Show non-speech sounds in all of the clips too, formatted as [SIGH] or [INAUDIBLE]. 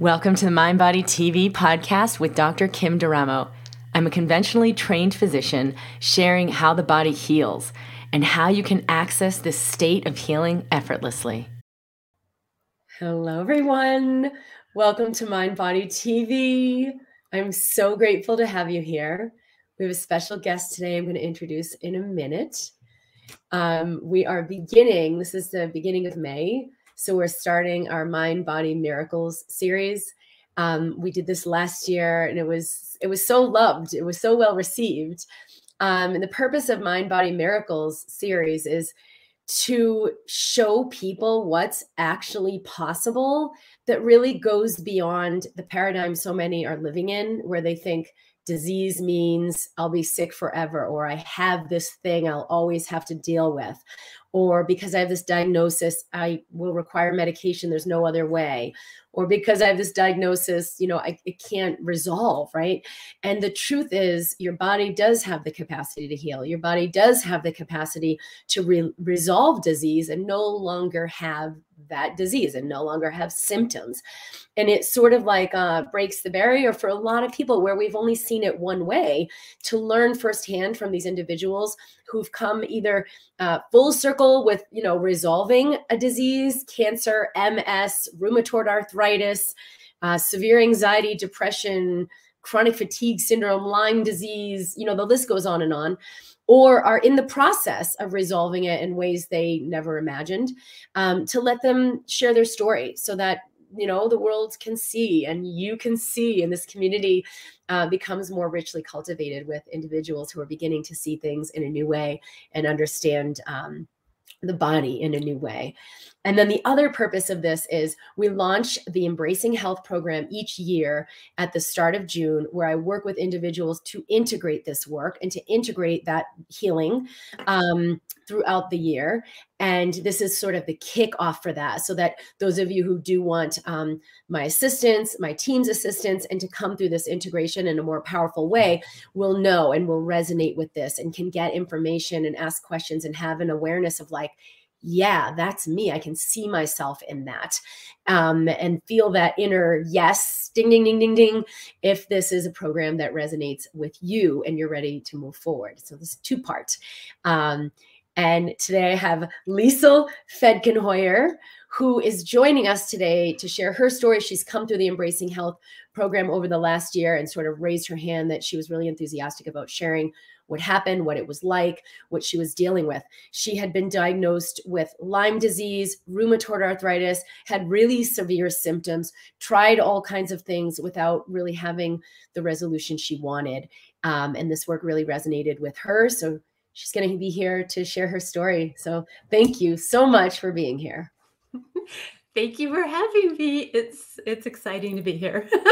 Welcome to the Mind Body TV podcast with Dr. Kim D'Eramo. I'm a conventionally trained physician sharing how the body heals and how you can access this state of healing effortlessly. Hello, everyone. Welcome to Mind Body TV. I'm so grateful to have you here. We have a special guest today I'm going to introduce in a minute. Um, we are beginning, this is the beginning of May so we're starting our Mind Body Miracles series. Um, we did this last year, and it was it was so loved. It was so well received. Um, and the purpose of Mind Body Miracles series is to show people what's actually possible that really goes beyond the paradigm so many are living in, where they think disease means I'll be sick forever, or I have this thing I'll always have to deal with, or because I have this diagnosis, I will require medication. There's no other way. Or because I have this diagnosis, you know, I, it can't resolve, right? And the truth is, your body does have the capacity to heal. Your body does have the capacity to re- resolve disease and no longer have that disease and no longer have symptoms. And it sort of like uh, breaks the barrier for a lot of people where we've only seen it one way to learn firsthand from these individuals who've come either uh, full circle with, you know, resolving a disease, cancer, MS, rheumatoid arthritis, uh, severe anxiety, depression, chronic fatigue syndrome, Lyme disease, you know, the list goes on and on or are in the process of resolving it in ways they never imagined um, to let them share their story so that you know the world can see and you can see and this community uh, becomes more richly cultivated with individuals who are beginning to see things in a new way and understand um, the body in a new way. And then the other purpose of this is we launch the Embracing Health program each year at the start of June, where I work with individuals to integrate this work and to integrate that healing um, throughout the year. And this is sort of the kickoff for that. So that those of you who do want um, my assistance, my team's assistance, and to come through this integration in a more powerful way will know and will resonate with this and can get information and ask questions and have an awareness of like, yeah, that's me. I can see myself in that um, and feel that inner yes, ding, ding, ding, ding, ding, if this is a program that resonates with you and you're ready to move forward. So, this is two parts. Um, and today I have Liesl Fedkenhoyer, who is joining us today to share her story. She's come through the Embracing Health program over the last year and sort of raised her hand that she was really enthusiastic about sharing what happened, what it was like, what she was dealing with. She had been diagnosed with Lyme disease, rheumatoid arthritis, had really severe symptoms, tried all kinds of things without really having the resolution she wanted. Um, and this work really resonated with her. So she's going to be here to share her story. So thank you so much for being here. [LAUGHS] Thank you for having me. It's it's exciting to be here. [LAUGHS]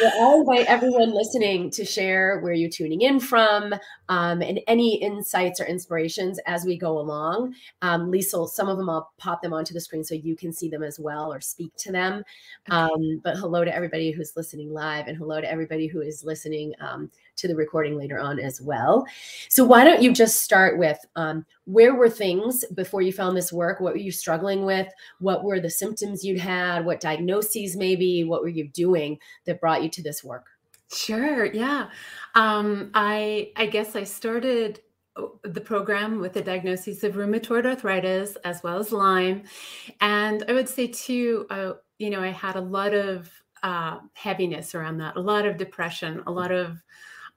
well, I'll invite everyone listening to share where you're tuning in from um, and any insights or inspirations as we go along. Um, Lisa, some of them I'll pop them onto the screen so you can see them as well or speak to them. Okay. Um, but hello to everybody who's listening live and hello to everybody who is listening um, to the recording later on as well. So why don't you just start with um, where were things before you found this work? What were you struggling with? What were the symptoms you'd had? What diagnoses maybe? What were you doing that brought you to this work? Sure. Yeah. Um, I I guess I started oh, the program with the diagnosis of rheumatoid arthritis as well as Lyme, and I would say too, uh, you know, I had a lot of uh, heaviness around that, a lot of depression, a lot of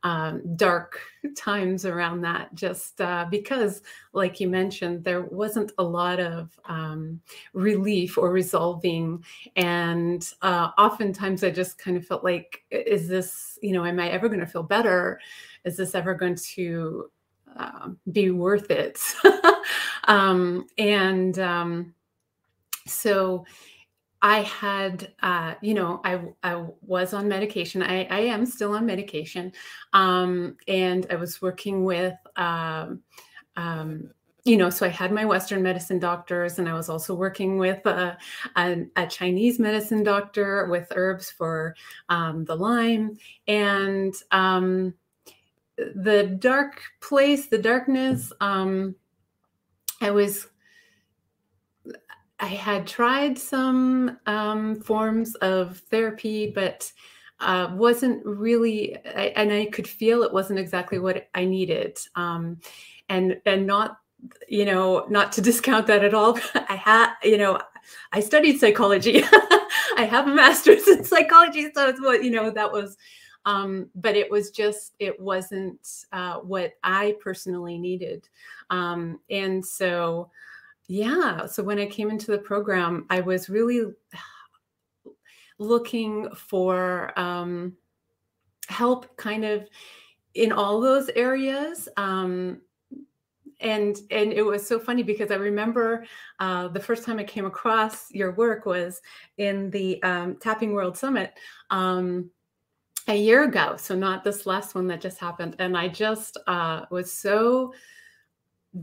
um, dark [LAUGHS] times around that just uh, because like you mentioned there wasn't a lot of um, relief or resolving. And uh, oftentimes i just kind of felt like is this you know am i ever going to feel better? Is this ever going to uh, be worth it? [LAUGHS] Um, and um, so I had, uh, you know, I I was on medication. I, I am still on medication, um, and I was working with, um, um, you know, so I had my Western medicine doctors, and I was also working with a, a, a Chinese medicine doctor with herbs for um, the Lyme, and um, the dark place, the darkness. Um, I was I had tried some um, forms of therapy, but uh, wasn't really, I, and I could feel it wasn't exactly what I needed. Um, and and not, you know, not to [LAUGHS] discount that at all. I had, you know, I studied psychology. [LAUGHS] I have a master's in psychology, so it's what you know that was. Um, but it was just it wasn't uh, what I personally needed, um, and so yeah. So when I came into the program, I was really looking for um, help, kind of in all those areas. Um, and and it was so funny because I remember uh, the first time I came across your work was in the um, Tapping World Summit um, a year ago. So not this last one that just happened, and I just uh, was so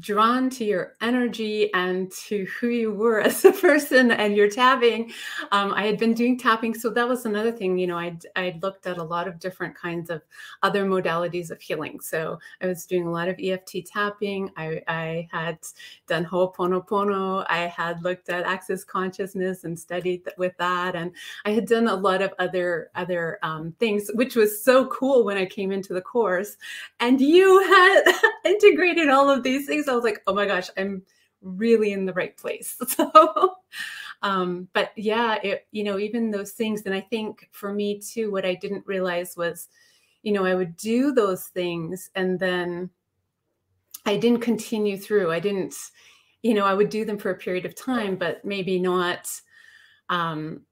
drawn to your energy and to who you were [LAUGHS] as a person and your tapping. Um, I had been doing tapping, so that was another thing. You know, I I looked at a lot of different kinds of other modalities of healing. So I was doing a lot of EFT tapping. I I had done Ho'oponopono. I had looked at Access Consciousness and studied with that, and I had done a lot of other other um, things, which was so cool when I came into the course. And you had [LAUGHS] integrated all of these things things, I was like, oh my gosh, I'm really in the right place. [LAUGHS] So, um, but yeah, it, you know, even those things. And I think for me too, what I didn't realize was, you know, I would do those things and then I didn't continue through. I didn't, you know, I would do them for a period of time, but maybe not um,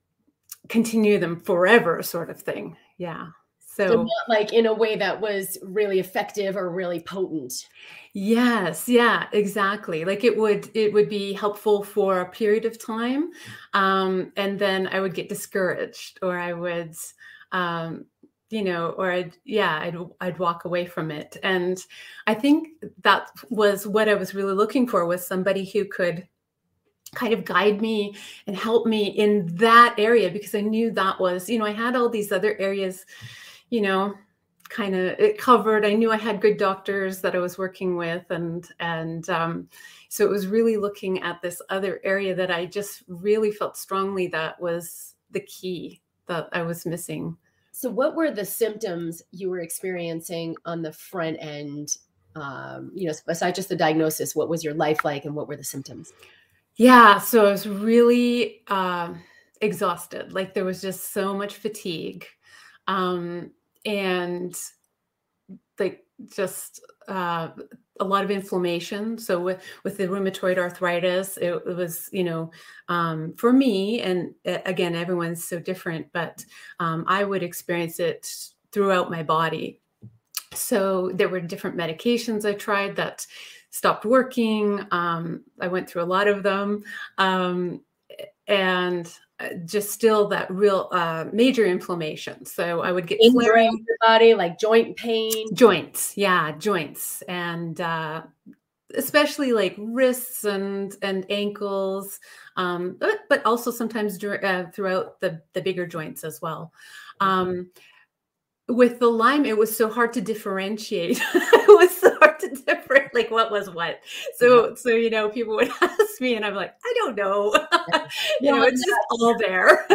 continue them forever, sort of thing. Yeah. So, so like in a way that was really effective or really potent. Yes, yeah, exactly. Like it would it would be helpful for a period of time, um, and then I would get discouraged, or I would, um, you know, or I'd yeah, I'd I'd walk away from it. And I think that was what I was really looking for was somebody who could kind of guide me and help me in that area because I knew that was, you know, I had all these other areas you know, kind of it covered. I knew I had good doctors that I was working with, and and um, so it was really looking at this other area that I just really felt strongly that was the key that I was missing. So, what were the symptoms you were experiencing on the front end? Um, you know, besides just the diagnosis, what was your life like, and what were the symptoms? Yeah, so I was really um, exhausted. Like there was just so much fatigue. Um, and like just uh, a lot of inflammation. So with with the rheumatoid arthritis, it, it was you know um, for me, and again, everyone's so different, but um, I would experience it throughout my body. So there were different medications I tried that stopped working. Um, I went through a lot of them, um, and just still that real uh, major inflammation. So I would get flaring your body, like joint pain, joints, yeah, joints, and uh, especially like wrists and and ankles, um, but, but also sometimes uh, throughout the the bigger joints as well. Mm-hmm. Um, with the Lyme it was so hard to differentiate. [LAUGHS] it was so hard to differentiate, like what was what. So, mm-hmm. so you know, people would [LAUGHS] ask me, and I'm like, I don't know. [LAUGHS] you know, it's just all there.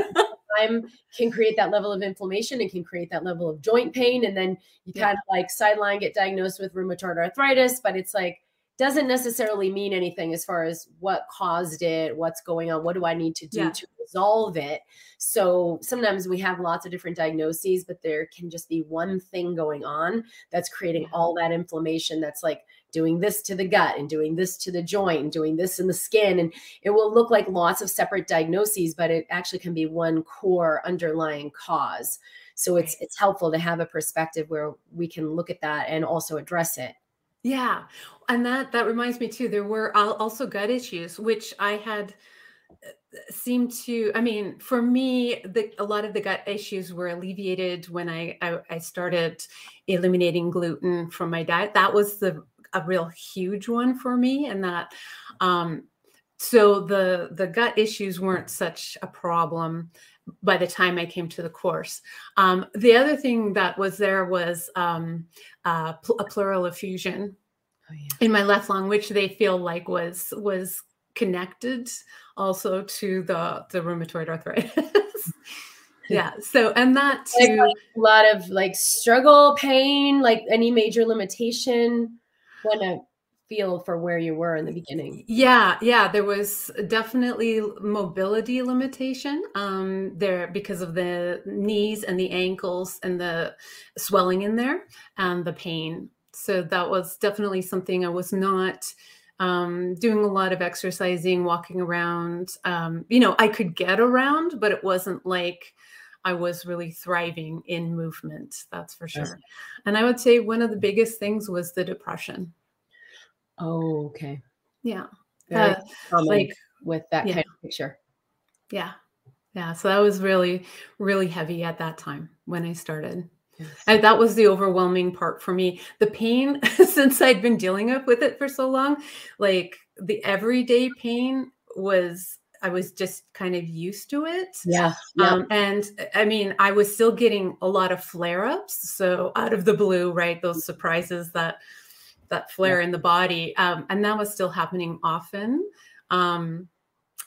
Lyme can create that level of inflammation. and can create that level of joint pain, and then you yeah. kind of like sideline get diagnosed with rheumatoid arthritis. But it's like doesn't necessarily mean anything as far as what caused it, what's going on, what do I need to do yeah. to resolve it. So sometimes we have lots of different diagnoses, but there can just be one thing going on that's creating mm-hmm. all that inflammation that's like doing this to the gut and doing this to the joint and doing this in the skin. And it will look like lots of separate diagnoses, but it actually can be one core underlying cause. So it's it's helpful to have a perspective where we can look at that and also address it. Yeah. And that that reminds me too there were also gut issues which I had seemed to I mean for me the a lot of the gut issues were alleviated when I I, I started eliminating gluten from my diet. That was the a real huge one for me and that um so the the gut issues weren't such a problem by the time I came to the course. Um, the other thing that was there was um, uh, pl- a pleural effusion oh, yeah. in my left lung, which they feel like was was connected also to the the rheumatoid arthritis. [LAUGHS] yeah. So and that too, like a lot of like struggle, pain, like any major limitation. Want to feel for where you were in the beginning? Yeah, yeah, there was definitely mobility limitation um, there because of the knees and the ankles and the swelling in there and the pain. So that was definitely something I was not um, doing a lot of exercising, walking around. Um, you know, I could get around, but it wasn't like I was really thriving in movement. That's for sure. And I would say one of the biggest things was the depression. Oh, okay. Yeah. Uh, like with that yeah. kind of picture. Yeah. Yeah. So that was really, really heavy at that time when I started. And that was the overwhelming part for me. The pain, [LAUGHS] since I'd been dealing up with it for so long, like the everyday pain was I was just kind of used to it. Yeah. yeah. Um, and I mean, I was still getting a lot of flare ups. So out of the blue, right? Those surprises that that flare yeah. in the body um, and that was still happening often um,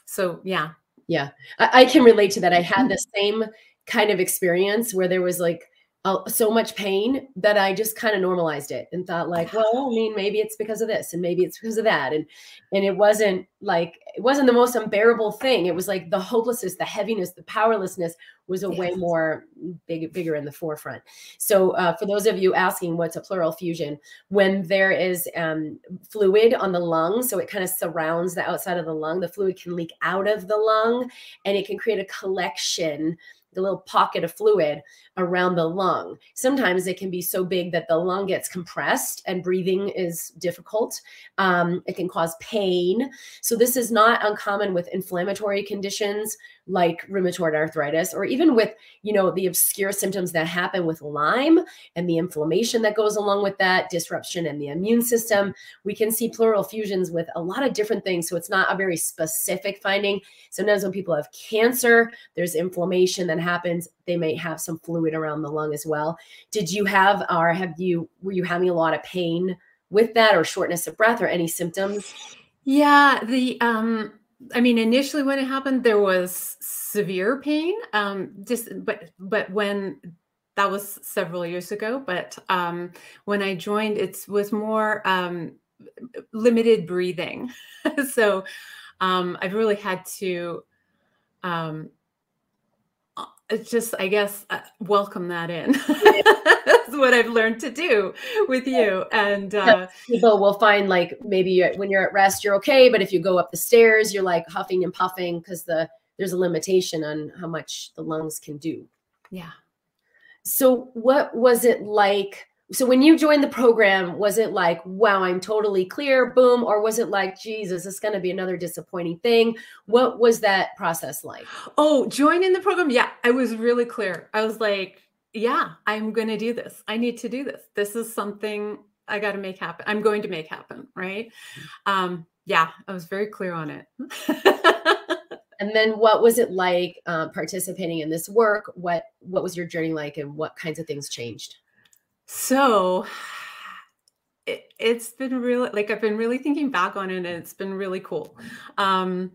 so yeah yeah I, I can relate to that i had the same kind of experience where there was like uh, so much pain that I just kind of normalized it and thought like, well, I mean, maybe it's because of this and maybe it's because of that. And, and it wasn't like, it wasn't the most unbearable thing. It was like the hopelessness, the heaviness, the powerlessness was a yes. way more big, bigger in the forefront. So uh, for those of you asking what's a pleural effusion, when there is um, fluid on the lung, so it kind of surrounds the outside of the lung, the fluid can leak out of the lung and it can create a collection the little pocket of fluid around the lung. Sometimes it can be so big that the lung gets compressed and breathing is difficult. Um, it can cause pain. So, this is not uncommon with inflammatory conditions like rheumatoid arthritis or even with you know the obscure symptoms that happen with lyme and the inflammation that goes along with that disruption in the immune system. We can see pleural effusions with a lot of different things so it's not a very specific finding. Sometimes when people have cancer there's inflammation that happens they may have some fluid around the lung as well. Did you have or have you were you having a lot of pain with that or shortness of breath or any symptoms? Yeah the um I mean, initially when it happened, there was severe pain. Um, just but but when that was several years ago, but um, when I joined, it was more um, limited breathing. [LAUGHS] so um, I've really had to um, it's just i guess uh, welcome that in. [LAUGHS] That's what i've learned to do with you and uh, people will find like maybe when you're at rest you're okay but if you go up the stairs you're like huffing and puffing because the there's a limitation on how much the lungs can do. Yeah. So what was it like so when you joined the program was it like wow i'm totally clear boom or was it like jesus it's going to be another disappointing thing what was that process like? Oh joining the program yeah i was really clear. I was like yeah i'm going to do this. I need to do this. This is something i got to make happen. I'm going to make happen right? Um yeah i was very clear on it. [LAUGHS] And then what was it like uh, participating in this work? What what was your journey like and what kinds of things changed so it, it's been really like I've been really thinking back on it and it's been really cool. Um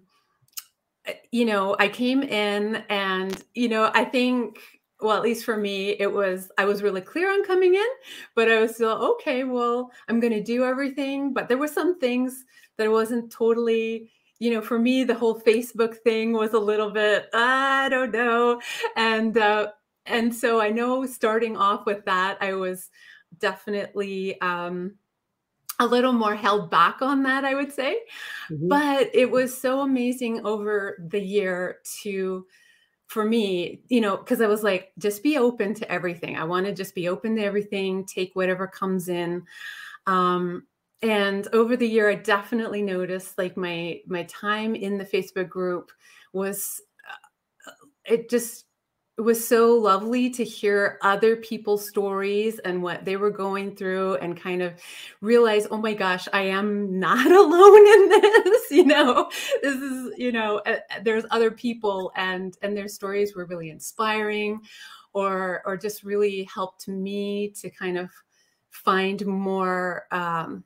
you know, I came in and you know, I think well, at least for me, it was I was really clear on coming in, but I was still okay, well, I'm going to do everything, but there were some things that wasn't totally you know, for me, the whole Facebook thing was a little bit, I don't know. And uh, and so I know starting off with that, I was definitely um, a little more held back on that, I would say. Mm-hmm. But it was so amazing over the year to, for me, you know, because I was like, just be open to everything. I want to just be open to everything, take whatever comes in. Um, and over the year, I definitely noticed like my my time in the Facebook group was uh, it just it was so lovely to hear other people's stories and what they were going through and kind of realize oh my gosh i am not [LAUGHS] alone in this [LAUGHS] you know this is you know there's other people and and their stories were really inspiring or or just really helped me to kind of find more um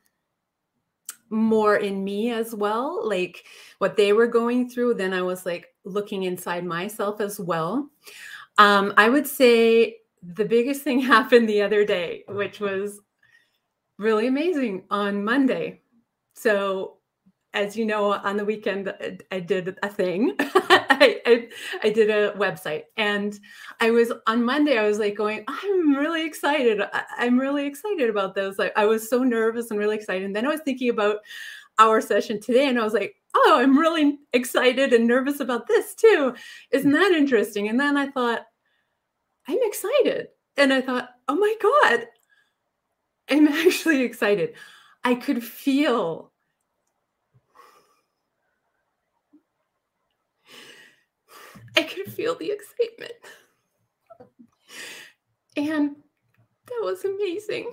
more in me as well, like what they were going through. Then I was like looking inside myself as well. Um, I would say the biggest thing [LAUGHS] happened the other day, which was really amazing on Monday. So, as you know, on the weekend, I did a thing. [LAUGHS] I, I, did a website and I was on Monday, I was like going, I'm really excited. I, am really excited about this. Like I was so nervous and really excited. And then I was thinking about our session today and I was like, oh, I'm really excited and nervous about this too. Isn't mm. that interesting? And then I thought, I'm excited. And I thought, oh my God, I'm [LAUGHS] actually excited. I could feel I could feel the excitement. And that was amazing.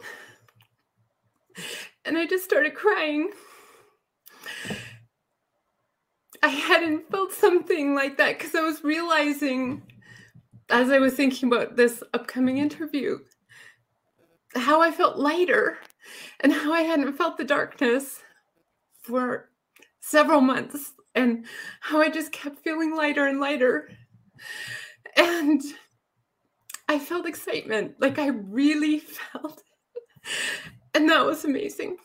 And I just started crying. I hadn't felt something like that because I was realizing as I was thinking about this upcoming interview how I felt lighter and how I hadn't felt the darkness for several months and how I just kept feeling lighter and lighter. And I felt excitement, like I really [LAUGHS] felt it. And that was amazing.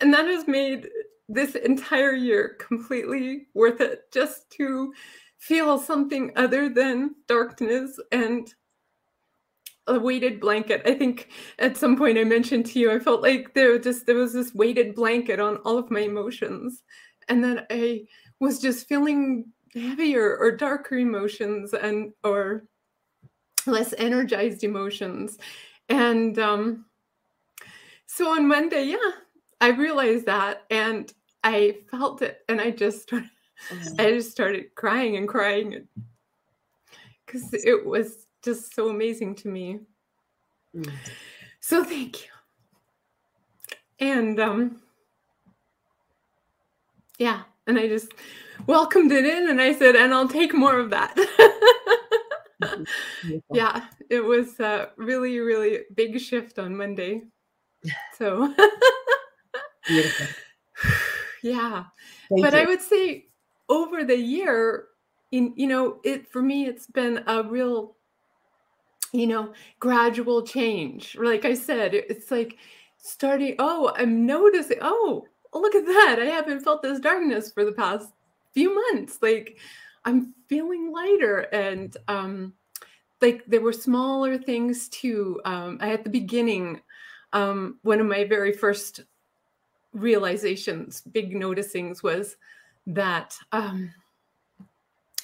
And that has made this entire year completely worth it just to feel something other than darkness and a weighted blanket. I think at some point I mentioned to you, I felt like there just there was this weighted blanket on all of my emotions and then I was just feeling heavier or darker emotions and or less energized emotions. And um, so on Monday, yeah, I realized that and I felt it and I just started. [LAUGHS] I just started crying and crying because it was just so amazing to me. Mm. So thank you. And um yeah. And I just welcomed it in and I said, and I'll take more of that. [LAUGHS] yeah, it was a really, really big shift on Monday. So, [LAUGHS] yeah. Thank but you. I would say over the year, in you know, it for me, it's been a real, you know, gradual change. Like I said, it's like starting, oh, I'm noticing, oh, look at that. I haven't felt this darkness for the past few months. Like I'm feeling lighter. And um, like there were smaller things too. Um, I at the beginning, um, one of my very first realizations, big noticings was that um,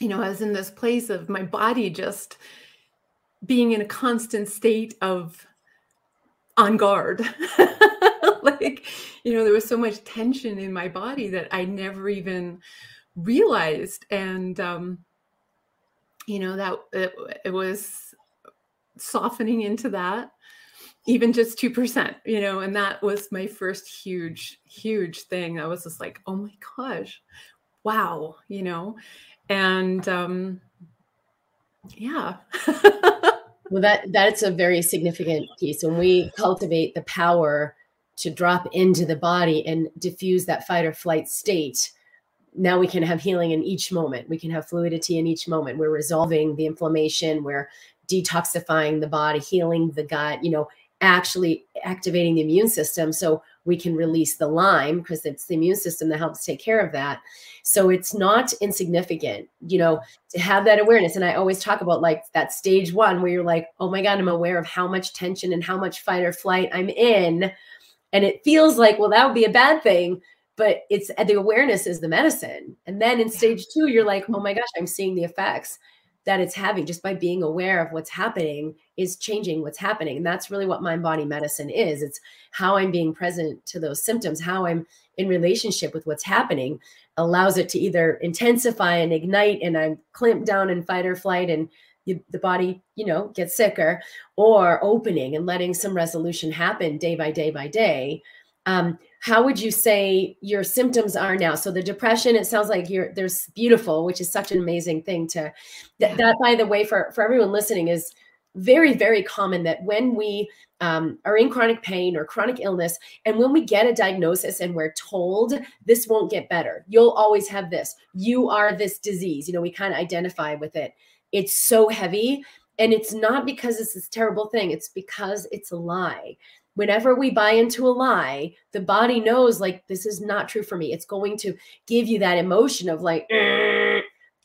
you know, I was in this place of my body just being in a constant state of on guard. [LAUGHS] like, you know, there was so much tension in my body that I never even realized. And, um, you know, that it, it was softening into that, even just 2%, you know, and that was my first huge, huge thing. I was just like, oh my gosh, wow, you know, and, um, yeah. [LAUGHS] well that that's a very significant piece. When we cultivate the power to drop into the body and diffuse that fight or flight state now we can have healing in each moment. We can have fluidity in each moment. We're resolving the inflammation. We're detoxifying the body healing the gut you know actually activating the immune system so we can release the Lyme because it's the immune system that helps take care of that. So it's not insignificant you know to have that awareness. And i always talk about like that stage one where you're like oh my god i'm aware of how much tension and how much fight or flight i'm in. And it feels like, well, that would be a bad thing, but it's the awareness is the medicine. And then in stage two, you're like, oh mm-hmm. my gosh, I'm seeing the effects that it's having just by being aware of what's happening is changing what's happening. And that's really what mind body medicine is. It's how I'm being present to those symptoms, how I'm in relationship with what's happening allows it to either intensify and ignite and I'm clamped down in fight or flight and you, the body, you know, gets sicker, or opening and letting some resolution happen day by day by day. Um, how would you say your symptoms are now? So the depression, it sounds like you're there's beautiful, which is such an amazing thing to that, that by the way, for for everyone listening, is very, very common that when we um, are in chronic pain or chronic illness, and when we get a diagnosis and we're told this won't get better, you'll always have this, you are this disease, you know, we kind of identify with it. It's so heavy. And it's not because it's this terrible thing, it's because it's a lie whenever we buy into a lie, the body knows like this is not true for me. It's going to give you that emotion of like,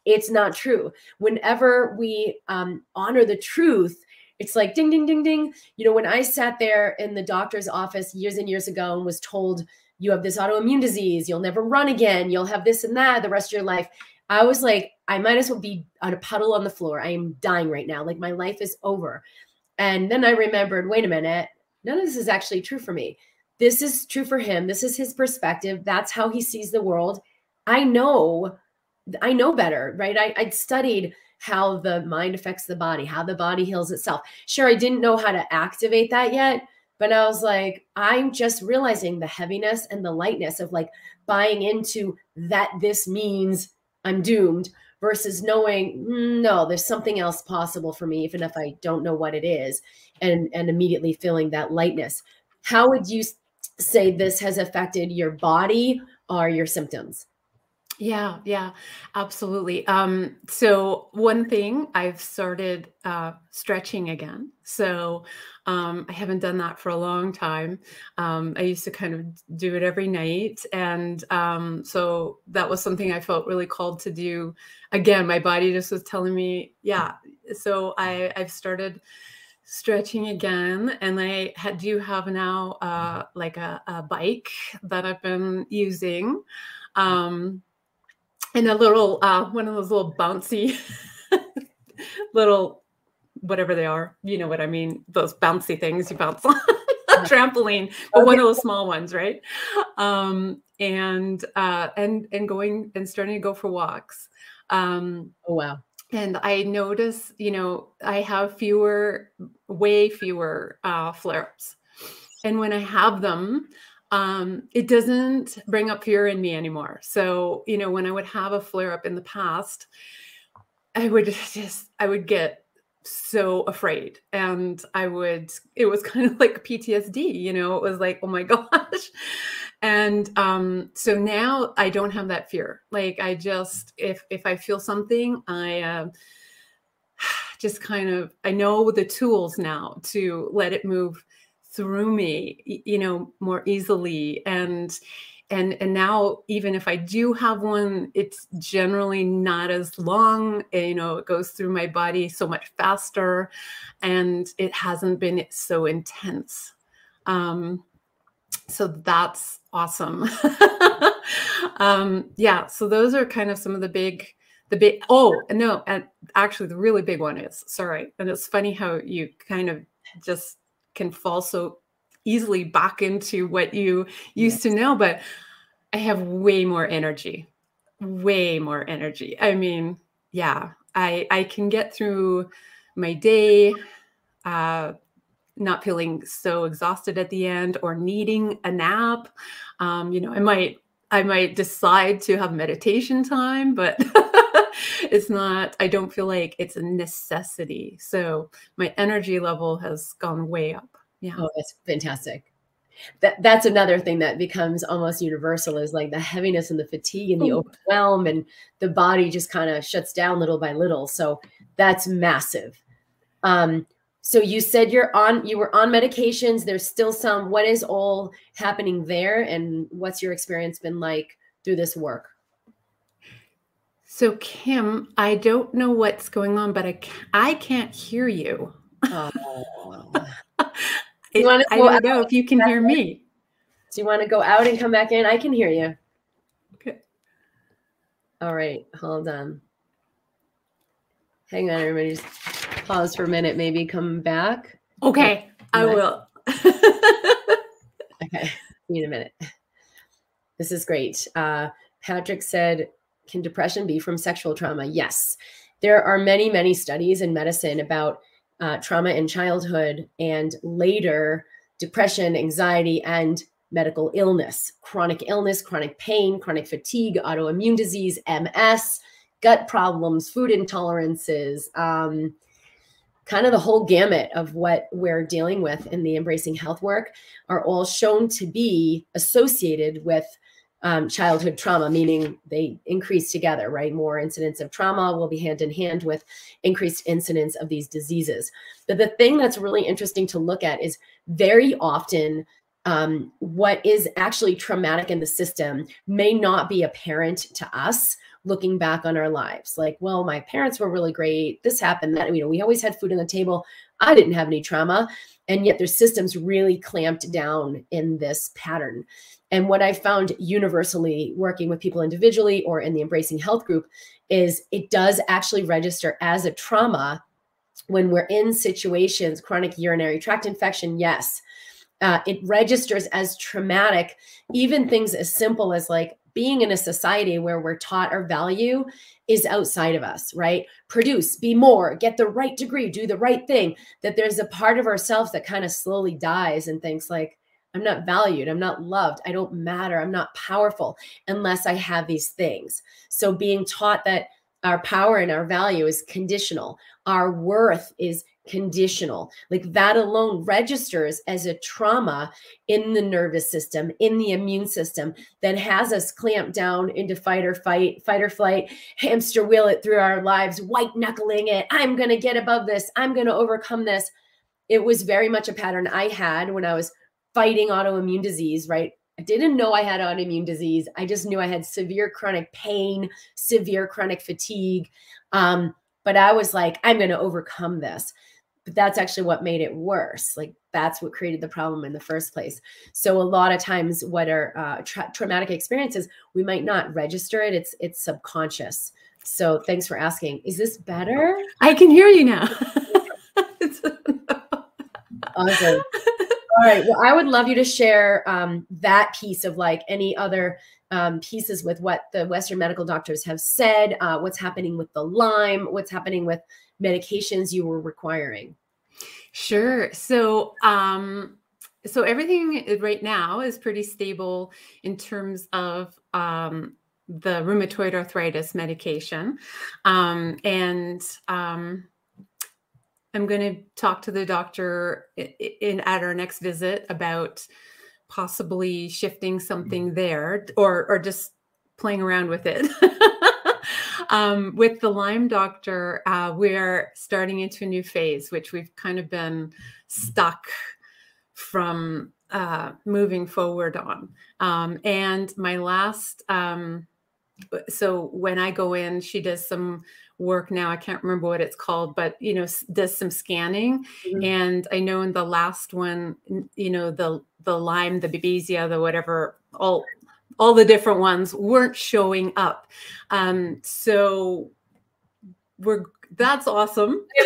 it's not true. Whenever we um, honor the truth, it's like ding, ding, ding, ding. You know, when I sat there in the doctor's office years and years ago and was told, you have this autoimmune disease, you'll never run again, you'll have this and that the rest of your life. I was like, I might as well be on a puddle on the floor. I am dying right now. Like my life is over. And then I remembered, wait a minute, none of this is actually true for me. This is true for him. This is his perspective. That's how he sees the world. I know, I know better, right? I, I'd studied how the mind affects the body, how the body heals itself. Sure, I didn't know how to activate that yet, but I was like, I'm just realizing the heaviness and the lightness of like buying into that this means I'm doomed versus knowing mm, no there's something else possible for me even if i don't know what it is and and immediately feeling that lightness how would you say this has affected your body or your symptoms yeah, yeah, absolutely. Um, so one thing I've started uh, stretching again. So um, I haven't done that for a long time. Um, I used to kind of do it every night, and um, so that was something I felt really called to do. Again, my body just was telling me, yeah. So I I've started stretching again and i had, do have now uh, like a, a bike that i've been using um, and a little uh, one of those little bouncy [LAUGHS] little whatever they are you know what i mean? Those bouncy things you bounce on a trampoline but okay. one of those small ones right? Um and uh and and going and starting to go for walks. Um oh wow. and i notice you know i have fewer way fewer uh flare-ups. And when i have them um, it doesn't bring up fear in me anymore. So, you know, when I would have a flare up in the past, I would [LAUGHS] just, I would get so afraid. And I would, it was [LAUGHS] kind of like PTSD, you know, it was like, oh my [LAUGHS] gosh. And um, so now I don't have that fear. Like I just, if, if I feel something, I, uh, [SIGHS] just kind of, I know the tools now to let it move through me you know more easily. And and and now even if i do have one it's generally not as long eh, you know it goes through my body so much faster and it hasn't been so intense. Um so that's awesome. [LAUGHS] Um yeah so those are kind of some of the big the big oh no and actually the really big one is sorry and it's funny how you kind of just can fall so easily back into what you used to know but i have way more energy way more energy. I mean yeah i i can get through my day uh not feeling so exhausted at the end or needing a nap. Um you know i might i might decide to have meditation time but [LAUGHS] it's not i don't feel like it's a necessity so my energy level has gone way up yeah. Oh, that's fantastic. That that's another thing that becomes almost universal is like the heaviness and the fatigue and the Ooh. overwhelm and the body just kind of shuts down little by little. So that's massive. Um, so you said you're on you were on medications. There's still some. What is all happening there, and what's your experience been like through this work? So Kim, I don't know what's going on, but I I can't hear you. [LAUGHS] Oh. you want to I don't know if you can hear me. Do you want to go out and come back in? I can hear you. Okay. All right, hold on. Hang on, everybody. Just pause for a minute. Maybe come back. Okay, I will. [LAUGHS] okay, need a minute. This is great. Uh, Patrick said, "Can depression be from sexual trauma?" Yes, there are many, many studies in medicine about uh, trauma in childhood and later depression, anxiety, and medical illness, chronic illness, chronic pain, chronic fatigue, autoimmune disease, MS, gut problems, food intolerances, um, kind of the whole gamut of what we're dealing with in the embracing health work are all shown to be associated with um, childhood trauma, meaning they increase together, right? More incidents of trauma will be hand in hand with increased incidence of these diseases. But the thing that's really interesting to look at is very often um, what is actually traumatic in the system may not be apparent to us looking back on our lives. Like, well, my parents were really great. This happened, that, you know, we always had food on the table. I didn't have any trauma. And yet their systems really clamped down in this pattern. And what I found universally working with people individually or in the Embracing Health group is it does actually register as a trauma when we're in situations, chronic urinary tract infection, yes. Uh, it registers as traumatic, even things as simple as like being in a society where we're taught our value is outside of us, right? Produce, be more, get the right degree, do the right thing. That there's a part of ourselves that kind of slowly dies and thinks like, I'm not valued, I'm not loved, I don't matter, I'm not powerful unless I have these things. So being taught that our power and our value is conditional, our worth is conditional. Like that alone registers as a trauma in the nervous system, in the immune system that has us clamped down into fight or fight, fight or flight, hamster wheel it through our lives, white knuckling it. I'm going to get above this. I'm going to overcome this. It was very much a pattern I had when I was fighting autoimmune disease, right? I didn't know I had autoimmune disease. I just knew I had severe chronic pain, severe chronic fatigue. Um, but I was like, I'm going to overcome this. But that's actually what made it worse. Like that's what created the problem in the first place. So a lot of times what are uh, tra- traumatic experiences we might not register it. It's it's subconscious. So thanks for asking. Is this better? I can hear you now. [LAUGHS] Awesome all right well i would love you to share um, that piece of like any other um, pieces with what the western medical doctors have said uh, what's happening with the lyme what's happening with medications you were requiring? Sure. So, um, so everything right now is pretty stable in terms of um, the rheumatoid arthritis medication, um, and um, I'm going to talk to the doctor in, in at our next visit about possibly shifting something there, or or just playing around with it. [LAUGHS] um, with the Lyme Doctor, uh, we're starting into a new phase, which we've kind of been stuck from uh, moving forward on. Um, and my last, um, so when I go in, she does some work now. I can't remember what it's called, but you know, does some scanning. Mm-hmm. And I know in the last one, you know, the the Lyme, the Babesia, the whatever, all all the different ones weren't showing up. Um, so we're that's awesome. [LAUGHS]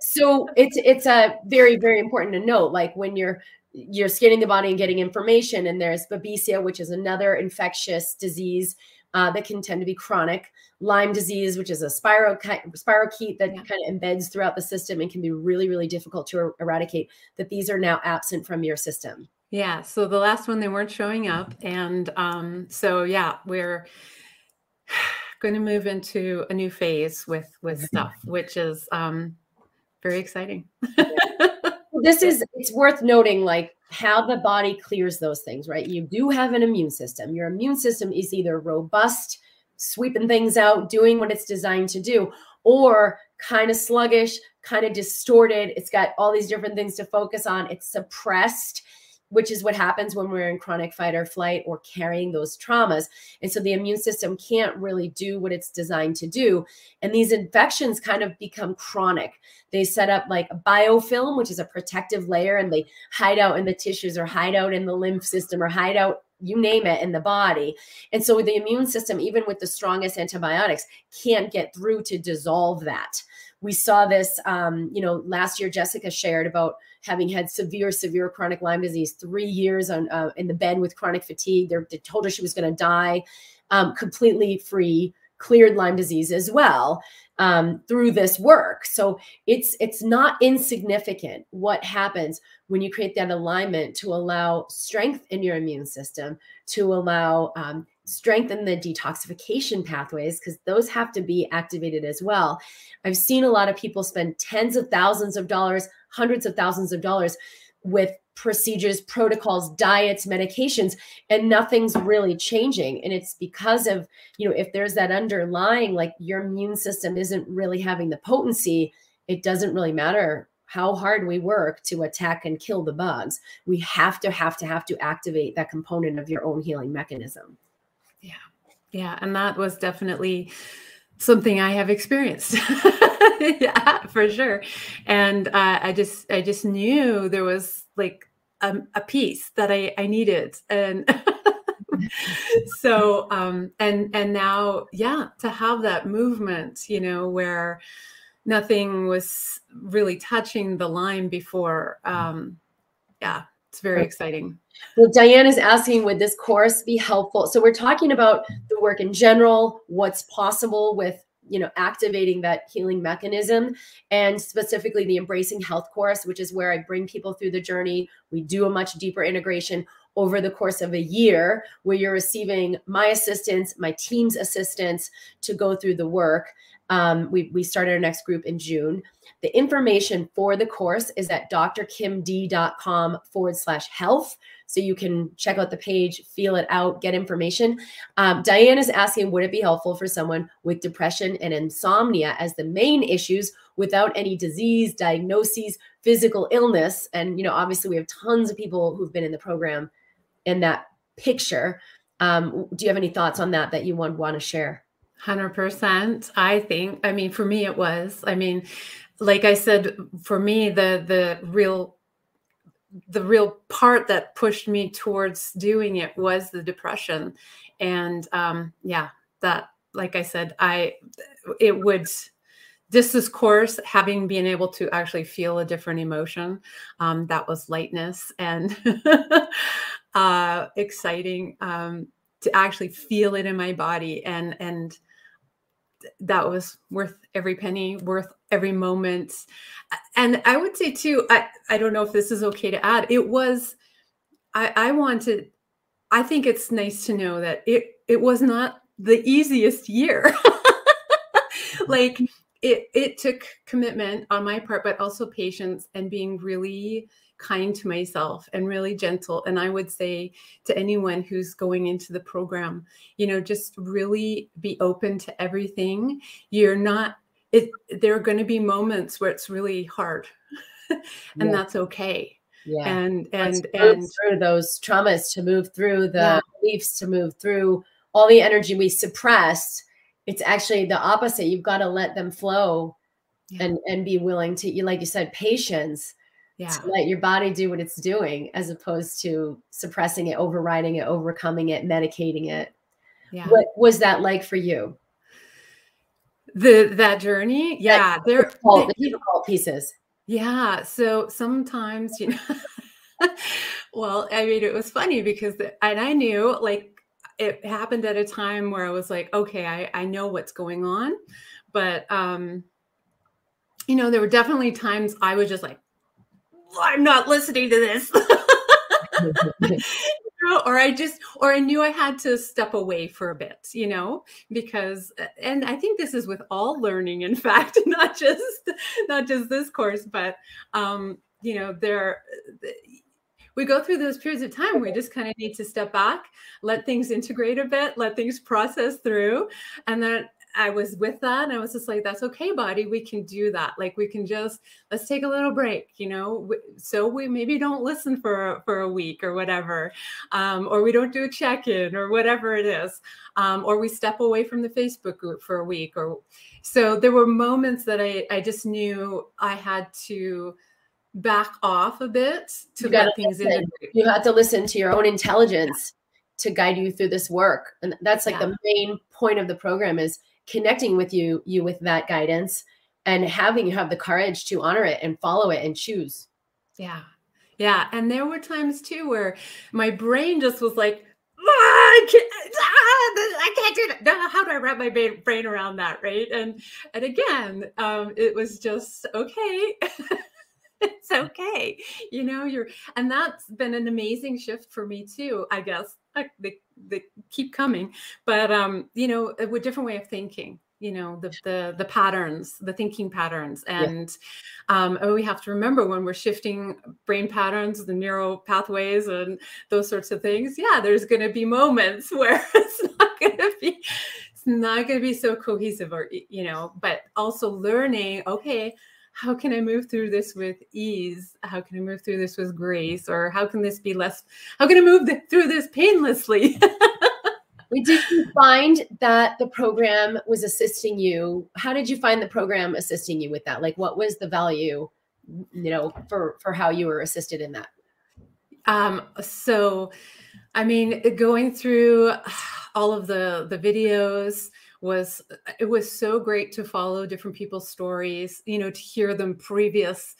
so it's it's a very very important to note. Like when you're you're scanning the body and getting information, and there's babesia, which is another infectious disease uh, that can tend to be chronic. Lyme disease, which is a spirochete that yeah. kind of embeds throughout the system and can be really really difficult to er, eradicate. That these are now absent from your system. Yeah. So the last one, they weren't showing up. And um, so, yeah, we're [SIGHS] going to move into a new phase with with mm-hmm. stuff, which is um, very exciting. [LAUGHS] this is it's worth noting like how the body clears those things, right? You do have an immune system. Your immune system is either robust, sweeping things out, doing what it's designed to do, or kind of sluggish, kind of distorted. It's got all these different things to focus on. It's suppressed which is what happens when we're in chronic fight or flight or carrying those traumas. And so the immune system can't really do what it's designed to do. And these infections kind of become chronic. They set up like a biofilm, which is a protective layer, and they hide out in the tissues or hide out in the lymph system or hide out you name it in the body. And so the immune system, even with the strongest antibiotics, can't get through to dissolve that. We saw this, um, you know, last year, Jessica shared about having had severe, severe chronic Lyme disease, three years on uh, in the bed with chronic fatigue. They're, they told her she was going to die, um, completely free, cleared Lyme disease as well um, through this work. So it's it's not insignificant what happens when you create that alignment to allow strength in your immune system, to allow um, strengthen the detoxification pathways because those have to be activated as well. I've seen a lot of people spend tens of thousands of dollars, hundreds of thousands of dollars with procedures, protocols, diets, medications, and nothing's really changing. And it's because of, you know, if there's that underlying, like your immune system isn't really having the potency, it doesn't really matter how hard we work to attack and kill the bugs. We have to, have to, have to activate that component of your own healing mechanism. Yeah. Yeah. And that was definitely something I have experienced. [LAUGHS] [LAUGHS] yeah, for sure. And uh, I just, I just knew there was like a, a piece that I, I needed. And [LAUGHS] so, um, and, and now, yeah, to have that movement, you know, where nothing was really touching the line before. Um, yeah, it's very exciting. Well, Diane is asking, would this course be helpful? So we're talking about the work in general, what's possible with you know activating that healing mechanism and specifically the embracing health course which is where i bring people through the journey we do a much deeper integration over the course of a year where you're receiving my assistance my team's assistance to go through the work um, we, we started our next group in June. The information for the course is at drkimd.com forward slash health. So you can check out the page, feel it out, get information. Um, Diane is asking Would it be helpful for someone with depression and insomnia as the main issues without any disease, diagnoses, physical illness? And, you know, obviously we have tons of people who've been in the program in that picture. Um, do you have any thoughts on that that you want, want to share? 100% i think i mean for me it was i mean like i said for me the the real the real part that pushed me towards doing it was the depression. And um yeah that like i said i it would this this course having been able to actually feel a different emotion. Um that was lightness and [LAUGHS] uh exciting um to actually feel it in my body. And and that was worth every penny, worth every moment. And I would say too, I, I don't know if this is okay to add, it was, I, I wanted, I think it's nice to know that it it was not the easiest year. [LAUGHS] like it it took commitment on my part, but also patience and being really kind to myself and really gentle. And I would say to anyone who's going into the program, you know, just really be open to everything. You're not, it, there are going to be moments where it's really hard, [LAUGHS] and yeah. that's okay. Yeah. And, and, and through those traumas to move through the yeah. beliefs, to move through all the energy we suppressed. It's actually the opposite. You've got to let them flow yeah. and, and be willing to, like you said, patience yeah. to let your body do what it's doing as opposed to suppressing it overriding it overcoming it medicating it yeah what was that like for you the that journey yeah they're difficult, the difficult pieces yeah so sometimes you know [LAUGHS] well i mean it was funny because and i knew like it happened at a time where i was like okay i i know what's going on but um you know there were definitely times i was just like I'm not listening to this. [LAUGHS] or I just, or I knew I had to step away for a bit, you know, because, and I think this is with all learning, in [LAUGHS] fact, not just, not just this course, but, um, you know, there, we go through those periods of time where we just kind of need to step back, let things integrate a bit, let things process through, and then I was with that and I was just like, that's okay, body. We can do that. Like we can just let's take a little break, you know. So we maybe don't listen for for a week or whatever, um, or we don't do a check in or whatever it is, um, or we step away from the Facebook group for a week. Or so there were moments that I I just knew I had to back off a bit to let things in. You had to listen to your own intelligence to guide you through this work, and that's like yeah. the main point of the program is connecting with you you with that guidance and having you have the courage to honor it and follow it and choose yeah yeah and there were times too where my brain just was like I can't, ah, I can't do that. How do I wrap my brain around that? Right. And and again, um, it was just okay. [LAUGHS] it's okay. You know, you're and that's been an amazing shift for me too, I guess. Like, they keep coming but um you know a, a different way of thinking you know the the the patterns the thinking patterns and yeah. um and we have to remember when we're shifting brain patterns the neural pathways and those sorts of things yeah there's going to be moments [LAUGHS] where it's not going to be it's not going to be so cohesive or you know but also learning okay how can I move through this with ease? How can I move through this with grace? Or how can this be less? How can I move through this painlessly? [LAUGHS] We did you find that the program was assisting you? How did you find the program assisting you with that? Like, what was the value, you know, for for how you were assisted in that? Um, so, I mean, going through all of the the videos was it was so great to follow different people's stories you know to hear them previous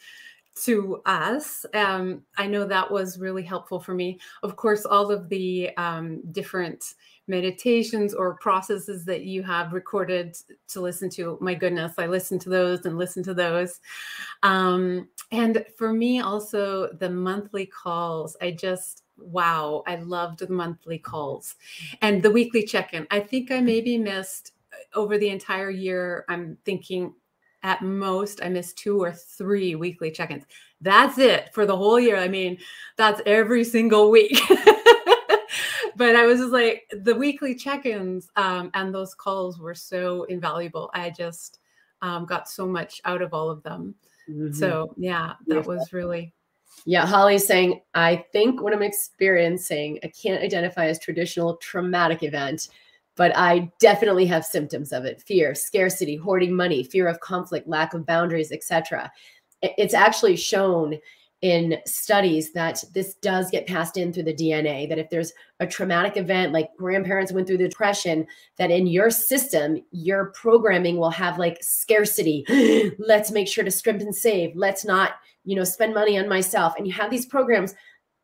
to us um, i know that was really helpful for me. Of course all of the um, different meditations or processes that you have recorded to listen to my goodness i listened to those and listened to those. Um, and for me also the monthly calls i just wow i loved the monthly calls. And the weekly check-in. I think i maybe missed over the entire year, I'm thinking at most I miss two or three weekly check-ins. That's it for the whole year. I mean, that's every single week. [LAUGHS] but I was just like the weekly check-ins um, and those calls were so invaluable. I just um, got so much out of all of them. Mm-hmm. So yeah, that was really. Yeah, Holly's saying, I think what I'm experiencing, I can't identify as traditional traumatic event but I definitely have symptoms of it fear, scarcity, hoarding money, fear of conflict, lack of boundaries, etc. It's actually shown in studies that this does get passed in through the DNA. That if there's a traumatic event, like grandparents went through the depression, that in your system, your programming will have like scarcity. [GASPS] Let's make sure to scrimp and save. Let's not, you know, spend money on myself. And you have these programs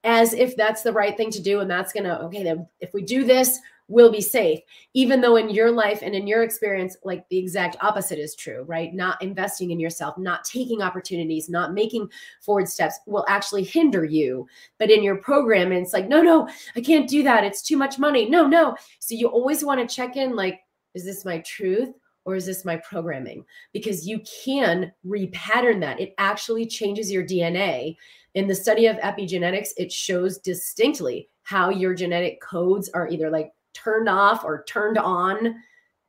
as if that's the right thing to do. And that's going to, okay, then if we do this, will be safe even though in your life and in your experience like the exact opposite is true right? Not investing in yourself not taking opportunities not making forward steps will actually hinder you. But in your program it's like no no i can't do that. It's too much money. No no. So you always want to check in like is this my truth or is this my programming? Because you can repattern that. It actually changes your dna in the study of epigenetics it shows distinctly how your genetic codes are either like turned off or turned on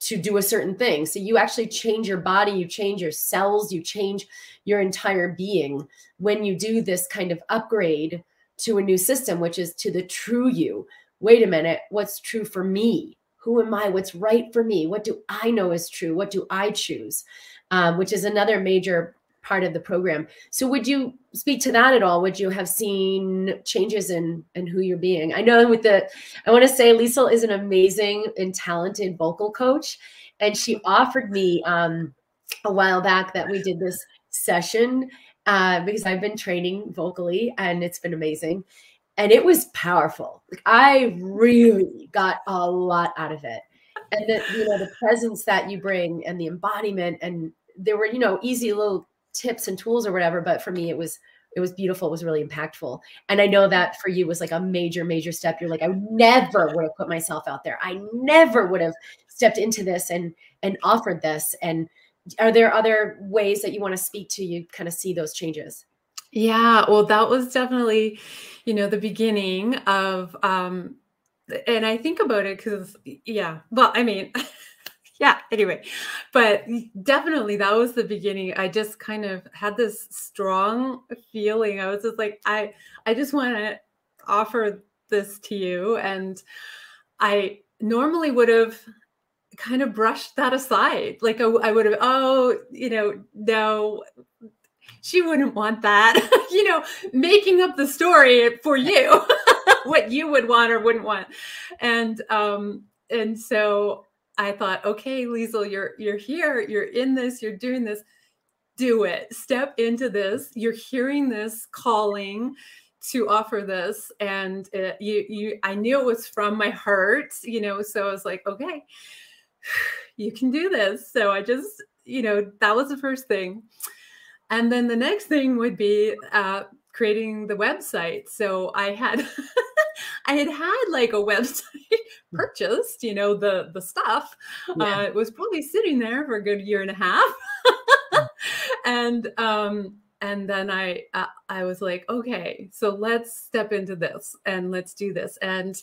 to do a certain thing. So you actually change your body, you change your cells, you change your entire being when you do this kind of upgrade to a new system, which is to the true you. Wait a minute, what's true for me? Who am I? What's right for me? What do I know is true? What do I choose? Um, which is another major part of the program. So would you speak to that at all? Would you have seen changes in in who you're being? I know with the I want to say Liesel is an amazing and talented vocal coach. And she offered me um, a while back that we did this session uh, because I've been training vocally and it's been amazing. And it was powerful. Like I really got a lot out of it. And the, you know, the presence that you bring and the embodiment and there were, you know, easy little tips and tools or whatever but for me it was it was beautiful it was really impactful. And i know that for you was like a major major step. You're like i never would have put myself out there. I never would have stepped into this and and offered this. And are there other ways that you want to speak to you kind of see those changes? Yeah well that was definitely you know the beginning of um and i think about it because yeah well i mean [LAUGHS] yeah anyway but definitely that was the beginning. I just kind of had this strong feeling. I was just like i i just want to offer this to you and i normally would have kind of brushed that aside. Like I, I would have oh you know no she wouldn't want that. [LAUGHS] You know making up the story for you [LAUGHS] what you would want or wouldn't want. And um and so I thought, okay, Liesel, you're you're here, you're in this, you're doing this. Do it. Step into this. You're hearing this calling to offer this, and it, you you I knew it was from my heart, you know. So I was like, okay, [SIGHS] you can do this. So I just, you know, that was the first thing, and then the next thing would be uh, creating the website. So I had. [LAUGHS] I had had like a website [LAUGHS] purchased, you know, the the stuff. Yeah. Uh, it was probably sitting there for a good year and a half. [LAUGHS] and um and then I uh, I was like, okay, so let's step into this and let's do this. And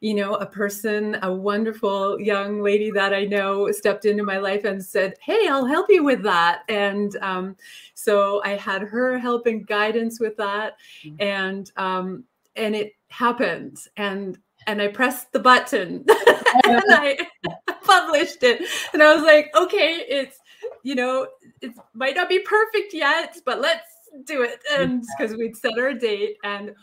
you know, a person, a wonderful young lady that I know, stepped into my life and said, "Hey, I'll help you with that." And um, so I had her help and guidance with that, mm-hmm. and um, and it happened. And and I pressed the button [LAUGHS] and I [LAUGHS] [LAUGHS] published it. And I was like, okay, it's you know, it might not be perfect yet, but let's do it. And because we'd set our date and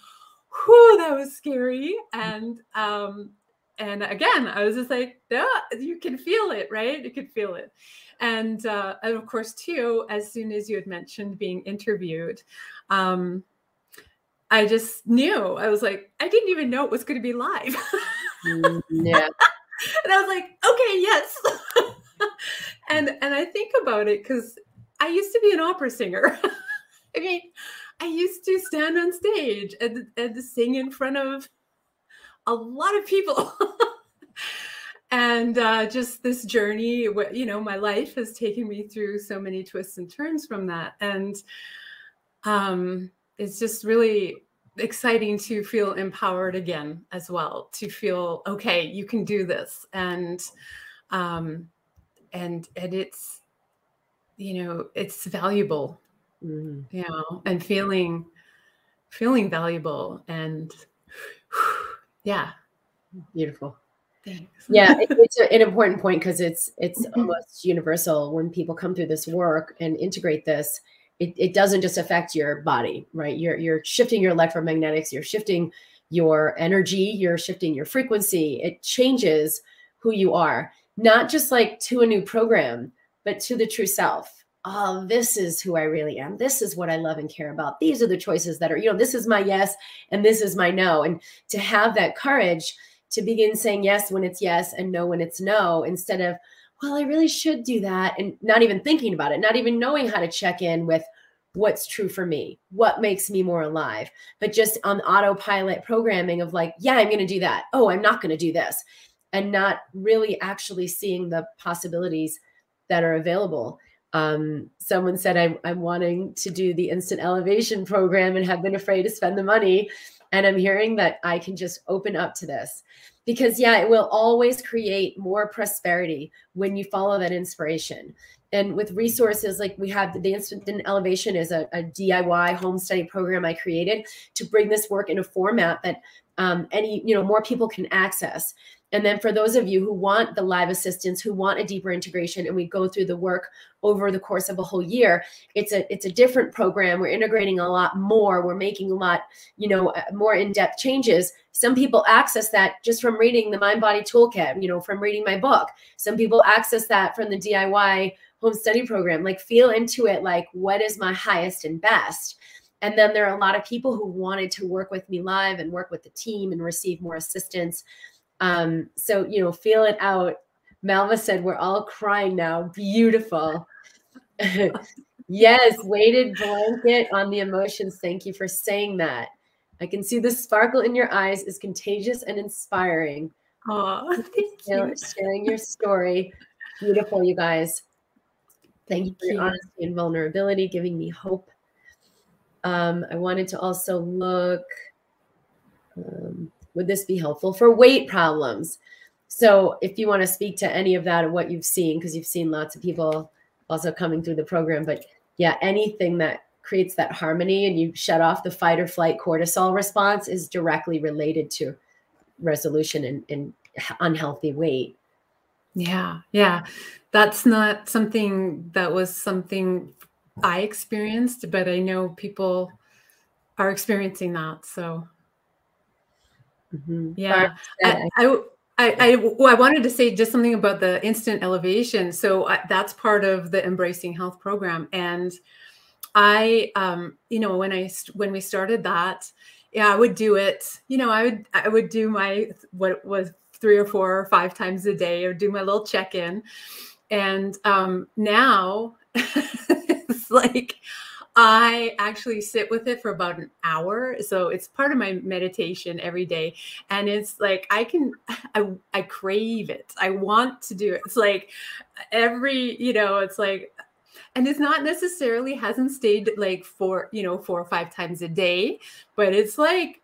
whew, that was scary. And um, and again, I was just like, yeah, you can feel it, right? You could feel it. And, uh, and of course, too, as soon as you had mentioned being interviewed, um, I just knew. I was like, I didn't even know it was going to be live. Mm, yeah. [LAUGHS] and I was like, okay, yes. [LAUGHS] and and I think about it because I used to be an opera singer. [LAUGHS] I mean, I used to stand on stage and, and sing in front of a lot of people. [LAUGHS] and uh, just this journey, you know, my life has taken me through so many twists and turns from that. And um, it's just really exciting to feel empowered again as well, to feel, okay, you can do this. And, um, and, and it's, you know, it's valuable mm. you know, and feeling feeling valuable and [SIGHS] yeah. Beautiful. Thanks. yeah, it, [LAUGHS] it's a, an important point because it's it's mm-hmm. almost universal when people come through this work and integrate this. It, it doesn't just affect your body, right? You're you're shifting your electromagnetics, you're shifting your energy, you're shifting your frequency. It changes who you are, not just like to a new program, but to the true self oh, this is who I really am. This is what I love and care about. These are the choices that are, you know, this is my yes and this is my no. And to have that courage to begin saying yes when it's yes and no when it's no, instead of, well, I really should do that. And not even thinking about it, not even knowing how to check in with what's true for me, what makes me more alive, but just on autopilot programming of like, yeah, I'm going to do that. Oh, I'm not going to do this. And not really actually seeing the possibilities that are available. Um, someone said I'm, I'm wanting to do the instant elevation program and have been afraid to spend the money. And i'm hearing that i can just open up to this because yeah it will always create more prosperity when you follow that inspiration. And with resources like we have the instant elevation is a, a diy home study program i created to bring this work in a format that um, any you know more people can access and then for those of you who want the live assistance, who want a deeper integration, and we go through the work over the course of a whole year, it's a it's a different program. We're integrating a lot more. We're making a lot, you know, uh, more in-depth changes. Some people access that just from reading the Mind Body Toolkit, you know, from reading my book. Some people access that from the DIY home study program. Like feel into it like what is my highest and best? And then there are a lot of people who wanted to work with me live and work with the team and receive more assistance. Um, so, you know, feel it out. Malva said, We're all crying now. Beautiful. [LAUGHS] yes, weighted blanket on the emotions. Thank you for saying that. I can see the sparkle in your eyes is contagious and inspiring. Oh, thank you. Sharing your story. Beautiful, you guys. Thank, thank you for your honesty and vulnerability, giving me hope. Um, I wanted to also look. Um, would this be helpful for weight problems? So if you want to speak to any of that or what you've seen, because you've seen lots of people also coming through the program, but yeah, anything that creates that harmony and you shut off the fight or flight cortisol response is directly related to resolution and, and unhealthy weight. Yeah, yeah. That's not something that was something I experienced, but I know people are experiencing that. So Mm-hmm. Yeah. I, I, I, I, well, I, wanted to say just something about the instant elevation. So I, that's part of the Embracing Health program. And I, um, you know, when I, when we started that, yeah, I would do it, you know, I would, I would do my, what was three or four or five times a day or do my little check-in. And um, now [LAUGHS] it's like, I actually sit with it for about an hour. So it's part of my meditation every day. And it's like I can [LAUGHS] I I crave it. I want to do it. It's like every, you know, it's like and it's not necessarily hasn't stayed like for, you know, four or five times a day, but it's like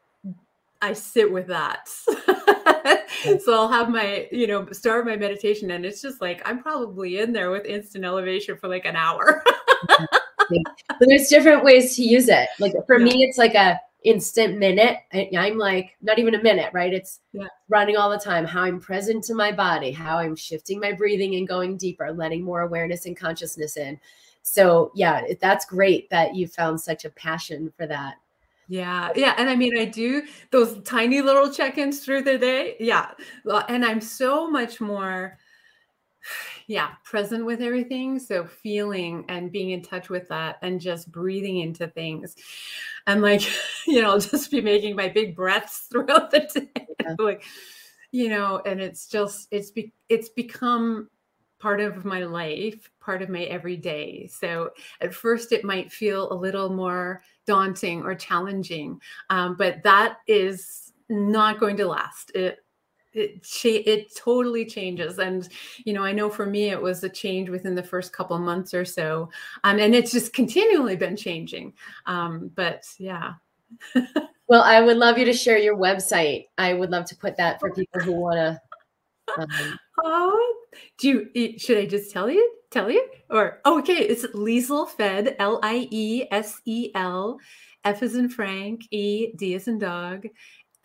I sit with that. Mm. [LAUGHS] so I'll have my, you know, start my meditation and it's just like I'm probably in there with instant elevation for like an hour. Mm-hmm. But there's different ways to use it. Like for me, it's like a instant minute. I, am like not even a minute, right? It's yeah. running all the time. How I'm present to my body, how I'm shifting my breathing and going deeper, letting more awareness and consciousness in. So yeah, that's great that you found such a passion for that. Yeah, yeah, and I mean, I do those tiny little check-ins through the day. Yeah, and I'm so much more yeah present with everything so feeling and being in touch with that and just breathing into things. And like [LAUGHS] you know just be making my big breaths [LAUGHS] throughout the day yeah. [LAUGHS] like you know and it's just it's be, it's become part of my life part of my everyday. So at first it might feel a little more daunting or challenging um, but that is not going to last. It it cha- it totally changes and you know i know for me it was a change within the first couple months or so um, and it's just continually been changing um, but yeah. [LAUGHS] Well i would love you to share your website. I would love to put that for people who want to um... oh do you should i just tell you tell you? Or oh, okay it's liesel fed l-i-e-s-e-l f is in frank e d is in dog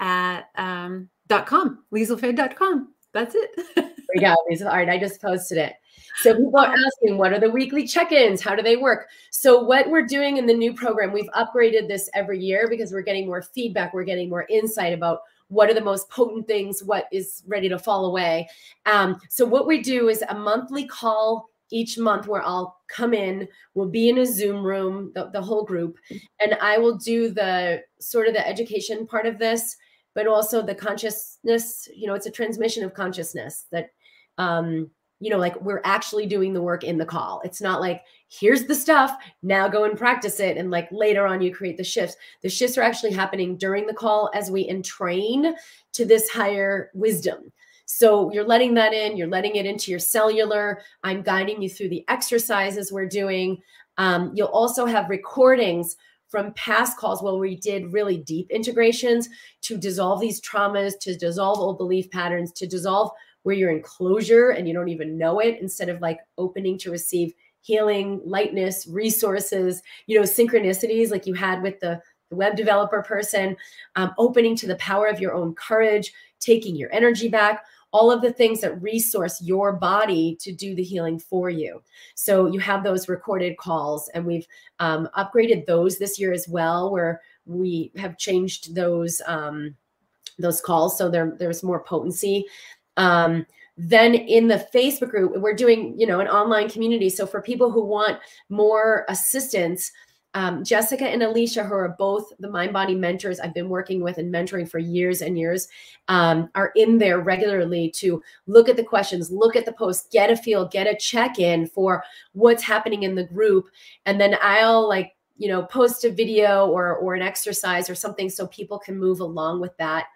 at um dot com, lieselfed.com. That's it. [LAUGHS] there we go. All right. I just posted it. So people are asking, what are the weekly check-ins? How do they work? So what we're doing in the new program, we've upgraded this every year because we're getting more feedback. We're getting more insight about what are the most potent things, what is ready to fall away. Um, so what we do is a monthly call each month where I'll come in, we'll be in a Zoom room, the, the whole group, and I will do the sort of the education part of this but also the consciousness you know it's a transmission of consciousness that um you know like we're actually doing the work in the call. It's not like here's the stuff now go and practice it and like later on you create the shifts. The shifts are actually happening during the call as we entrain to this higher wisdom. So you're letting that in you're letting it into your cellular. I'm guiding you through the exercises we're doing. Um, you'll also have recordings from past calls where we did really deep integrations to dissolve these traumas, to dissolve old belief patterns, to dissolve where you're in closure and you don't even know it, instead of like opening to receive healing, lightness, resources, you know, synchronicities like you had with the, the web developer person, um, opening to the power of your own courage, taking your energy back all of the things that resource your body to do the healing for you. So you have those recorded calls, and we've um, upgraded those this year as well, where we have changed those um, those calls so there there's more potency. Um, then in the Facebook group, we're doing you know an online community. So for people who want more assistance um, Jessica and Alicia, who are both the mind body mentors I've been working with and mentoring for years and years, um, are in there regularly to look at the questions, look at the posts, get a feel, get a check in for what's happening in the group. And then I'll like, you know, post a video or, or an exercise or something so people can move along with that.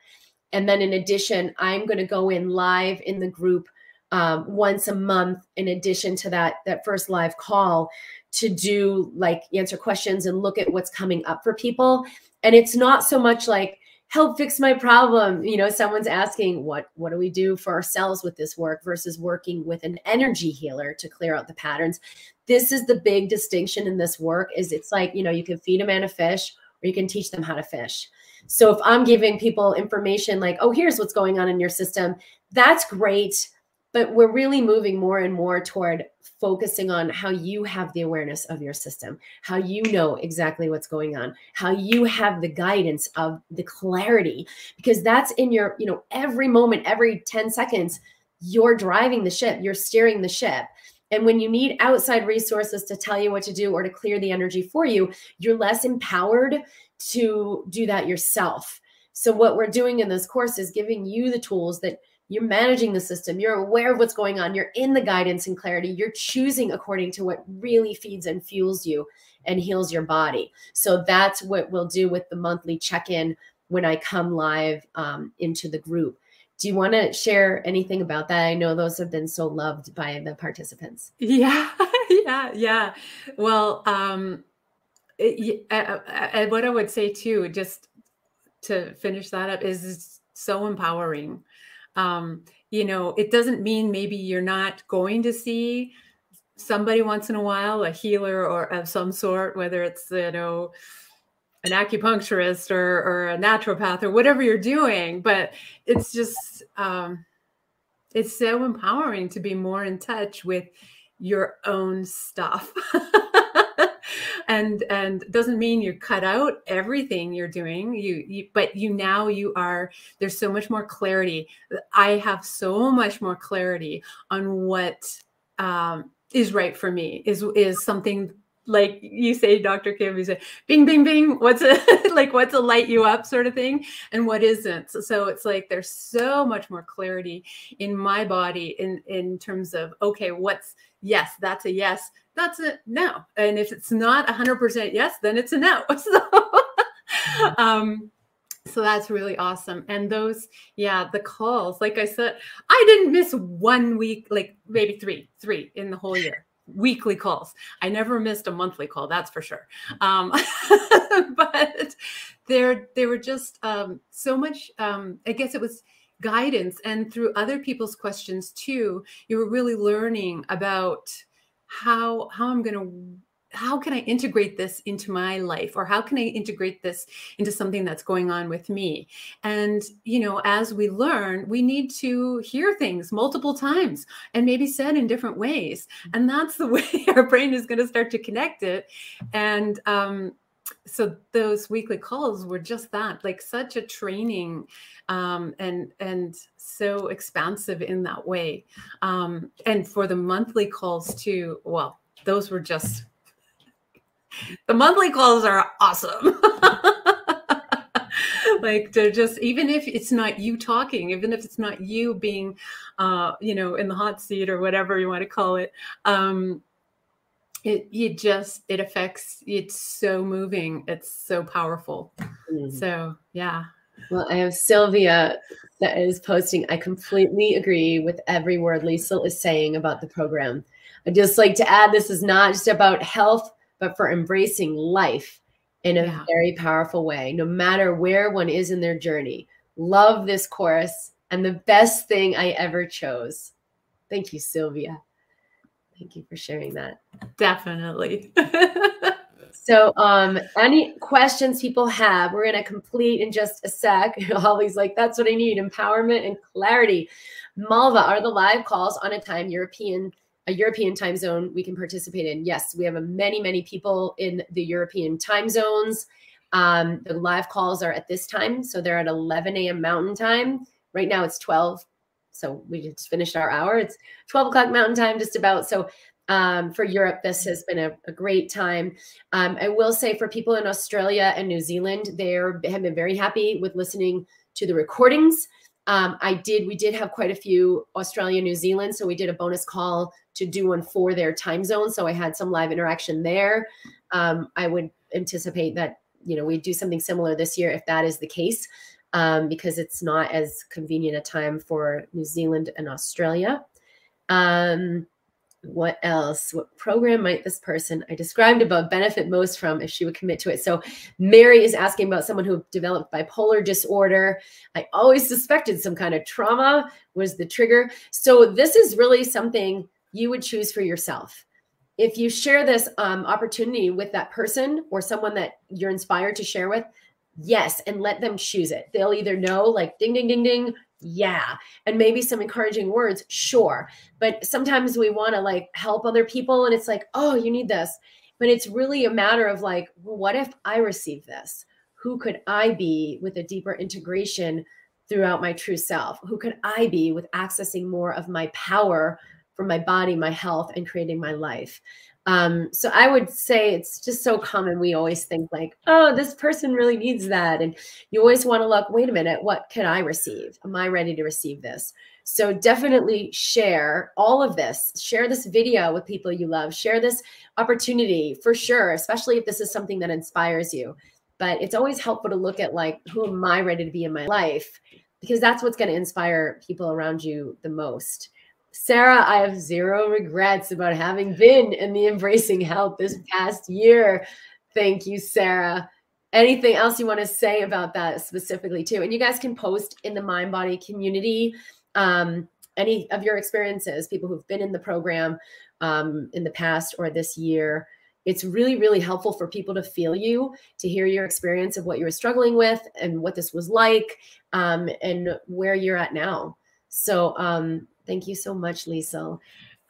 And then in addition, I'm going to go in live in the group um, once a month in addition to that that first live call to do like answer questions and look at what's coming up for people. And it's not so much like, help fix my problem. You know someone's asking what what do we do for ourselves with this work versus working with an energy healer to clear out the patterns? This is the big distinction in this work is it's like you know you can feed a man a fish or you can teach them how to fish. So if i'm giving people information like oh here's what's going on in your system that's great but we're really moving more and more toward focusing on how you have the awareness of your system, how you know exactly what's going on, how you have the guidance of the clarity, because that's in your, you know, every moment, every 10 seconds, you're driving the ship, you're steering the ship. And when you need outside resources to tell you what to do or to clear the energy for you, you're less empowered to do that yourself. So, what we're doing in this course is giving you the tools that you're managing the system, you're aware of what's going on, you're in the guidance and clarity, you're choosing according to what really feeds and fuels you and heals your body. So that's what we'll do with the monthly check in when I come live um, into the group. Do you want to share anything about that? I know those have been so loved by the participants. [LAUGHS] Yeah, yeah, yeah. Well, um, it, what I would say too, just to finish that up, is so empowering. Um, you know, it doesn't mean maybe you're not going to see somebody once in a while, a healer or of some sort, whether it's you know an acupuncturist or, or a naturopath or whatever you're doing but it's just um, it's so empowering to be more in touch with your own stuff [LAUGHS] and and doesn't mean you cut out everything you're doing. You, you but you now you are there's so much more clarity. I have so much more clarity on what um, is right for me is is something like you say, Dr. Kim, you say, bing, bing, bing. What's a [LAUGHS] like what's a light you up sort of thing, and what isn't. So it's like there's so much more clarity in my body in in terms of okay, what's yes, that's a yes, that's a no, and if it's not 100% yes, then it's a no. [LAUGHS] So, um, so that's really awesome. And those, yeah, the calls, like I said, I didn't miss one week, like maybe three, three in the whole year weekly calls. I never missed a monthly call, that's for sure. Um, [LAUGHS] but there, they were just um, so much. Um, I guess it was guidance, and through other people's questions too, you were really learning about how how I'm going to how can I integrate this into my life or how can I integrate this into something that's going on with me? And, you know, as we learn, we need to hear things multiple times and maybe said in different ways. And that's the [LAUGHS] way our brain is going to start to connect it. And, um, so those weekly calls were just that like such a training um, and and so expansive in that way um, and for the monthly calls too well those were just the monthly calls are awesome. [LAUGHS] like they're just even if it's not you talking even if it's not you being uh you know in the hot seat or whatever you want to call it um it you just it affects it's so moving it's so powerful mm. so yeah well i have sylvia that is posting i completely agree with every word lisa is saying about the program i just like to add this is not just about health but for embracing life in a yeah. very powerful way, no matter where one is in their journey. Love this course and the best thing I ever chose. Thank you, Sylvia. Thank you for sharing that. Definitely. [LAUGHS] so, um, any questions people have, we're going to complete in just a sec. [LAUGHS] Holly's like, that's what I need empowerment and clarity. Malva, are the live calls on a time European a European time zone we can participate in. Yes, we have many, many people in the European time zones. Um, the live calls are at this time. So they're at 11 a.m. Mountain Time. Right now it's 12. So we just finished our hour. It's 12 o'clock Mountain Time, just about. So um, for Europe, this has been a, a great time. Um, I will say for people in Australia and New Zealand, they have been very happy with listening to the recordings. Um, I did, we did have quite a few Australia, New Zealand. So we did a bonus call to do one for their time zone. So I had some live interaction there. Um, I would anticipate that, you know, we'd do something similar this year if that is the case, um, because it's not as convenient a time for New Zealand and Australia. Um, what else? What program might this person I described above benefit most from if she would commit to it? So, Mary is asking about someone who developed bipolar disorder. I always suspected some kind of trauma was the trigger. So, this is really something you would choose for yourself. If you share this um, opportunity with that person or someone that you're inspired to share with, yes, and let them choose it. They'll either know, like, ding, ding, ding, ding, yeah and maybe some encouraging words sure but sometimes we want to like help other people and it's like oh you need this but it's really a matter of like well, what if i receive this who could i be with a deeper integration throughout my true self who could i be with accessing more of my power for my body my health and creating my life um, so I would say it's just so common. We always think like, oh, this person really needs that. And you always want to look, wait a minute, what can I receive? Am I ready to receive this? So definitely share all of this. Share this video with people you love. Share this opportunity for sure, especially if this is something that inspires you. But it's always helpful to look at like, who am I ready to be in my life? Because that's what's going to inspire people around you the most. Sarah, I have zero regrets about having been in the Embracing Health this past year. Thank you, Sarah. Anything else you want to say about that specifically, too? And you guys can post in the Mind Body community um, any of your experiences, people who've been in the program um, in the past or this year. It's really, really helpful for people to feel you, to hear your experience of what you were struggling with and what this was like um, and where you're at now. So, um, thank you so much, Lisa.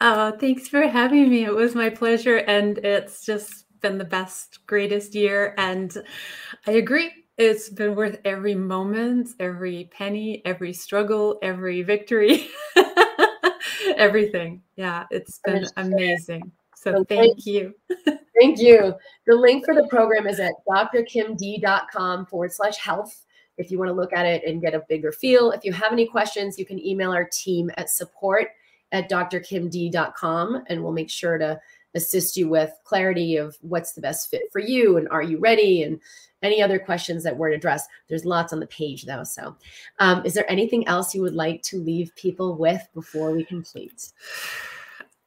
Oh, thanks for having me. It was my pleasure. And it's just been the best, greatest year. And I agree. It's been worth every moment, every penny, every struggle, every victory, [LAUGHS] everything. Yeah, it's been amazing. So thank you. thank you. The link for the [LAUGHS] program is at drkimd.com forward slash health if you want to look at it and get a bigger feel. If you have any questions, you can email our team at support at drkimd.com and we'll make sure to assist you with clarity of what's the best fit for you and are you ready and any other questions that weren't addressed. There's lots on the page though. So, um, is there anything else you would like to leave people with before we complete?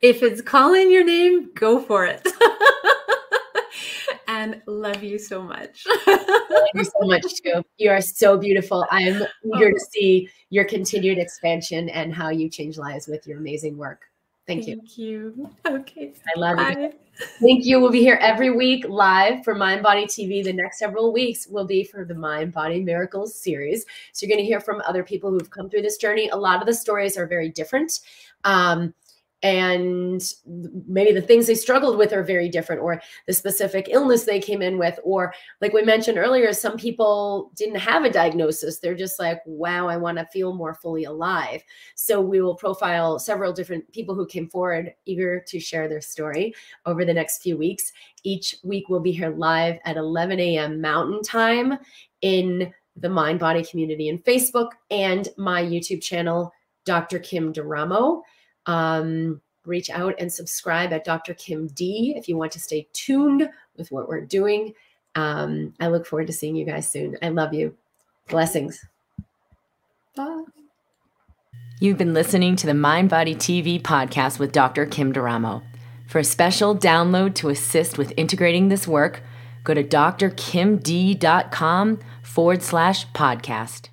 If it's calling your name, go for it. [LAUGHS] and love you so much. [LAUGHS] love you so much too. You are so beautiful. I'm eager to see your continued expansion and how you change lives with your amazing work. Thank you. Thank you. Okay. I love Bye. you. Thank you. We'll be here every week live for Mind Body TV. The next several weeks will be for the Mind Body Miracles series. So you're going to hear from other people who've come through this journey. A lot of the stories are very different. Um, and maybe the things they struggled with are very different or the specific illness they came in with or like we mentioned earlier some people didn't have a diagnosis. They're just like wow i want to feel more fully alive. So we will profile several different people who came forward eager to share their story over the next few weeks. Each week we'll be here live at 11 a.m mountain time in the mind body community in facebook and my youtube channel dr kim d'eramo um, reach out and subscribe at Dr. Kim D if you want to stay tuned with what we're doing. Um, I look forward to seeing you guys soon. I love you. Blessings. Bye. You've been listening to the Mind Body TV podcast with Dr. Kim D'Eramo. For a special download to assist with integrating this work, go to drkimd.com forward slash podcast.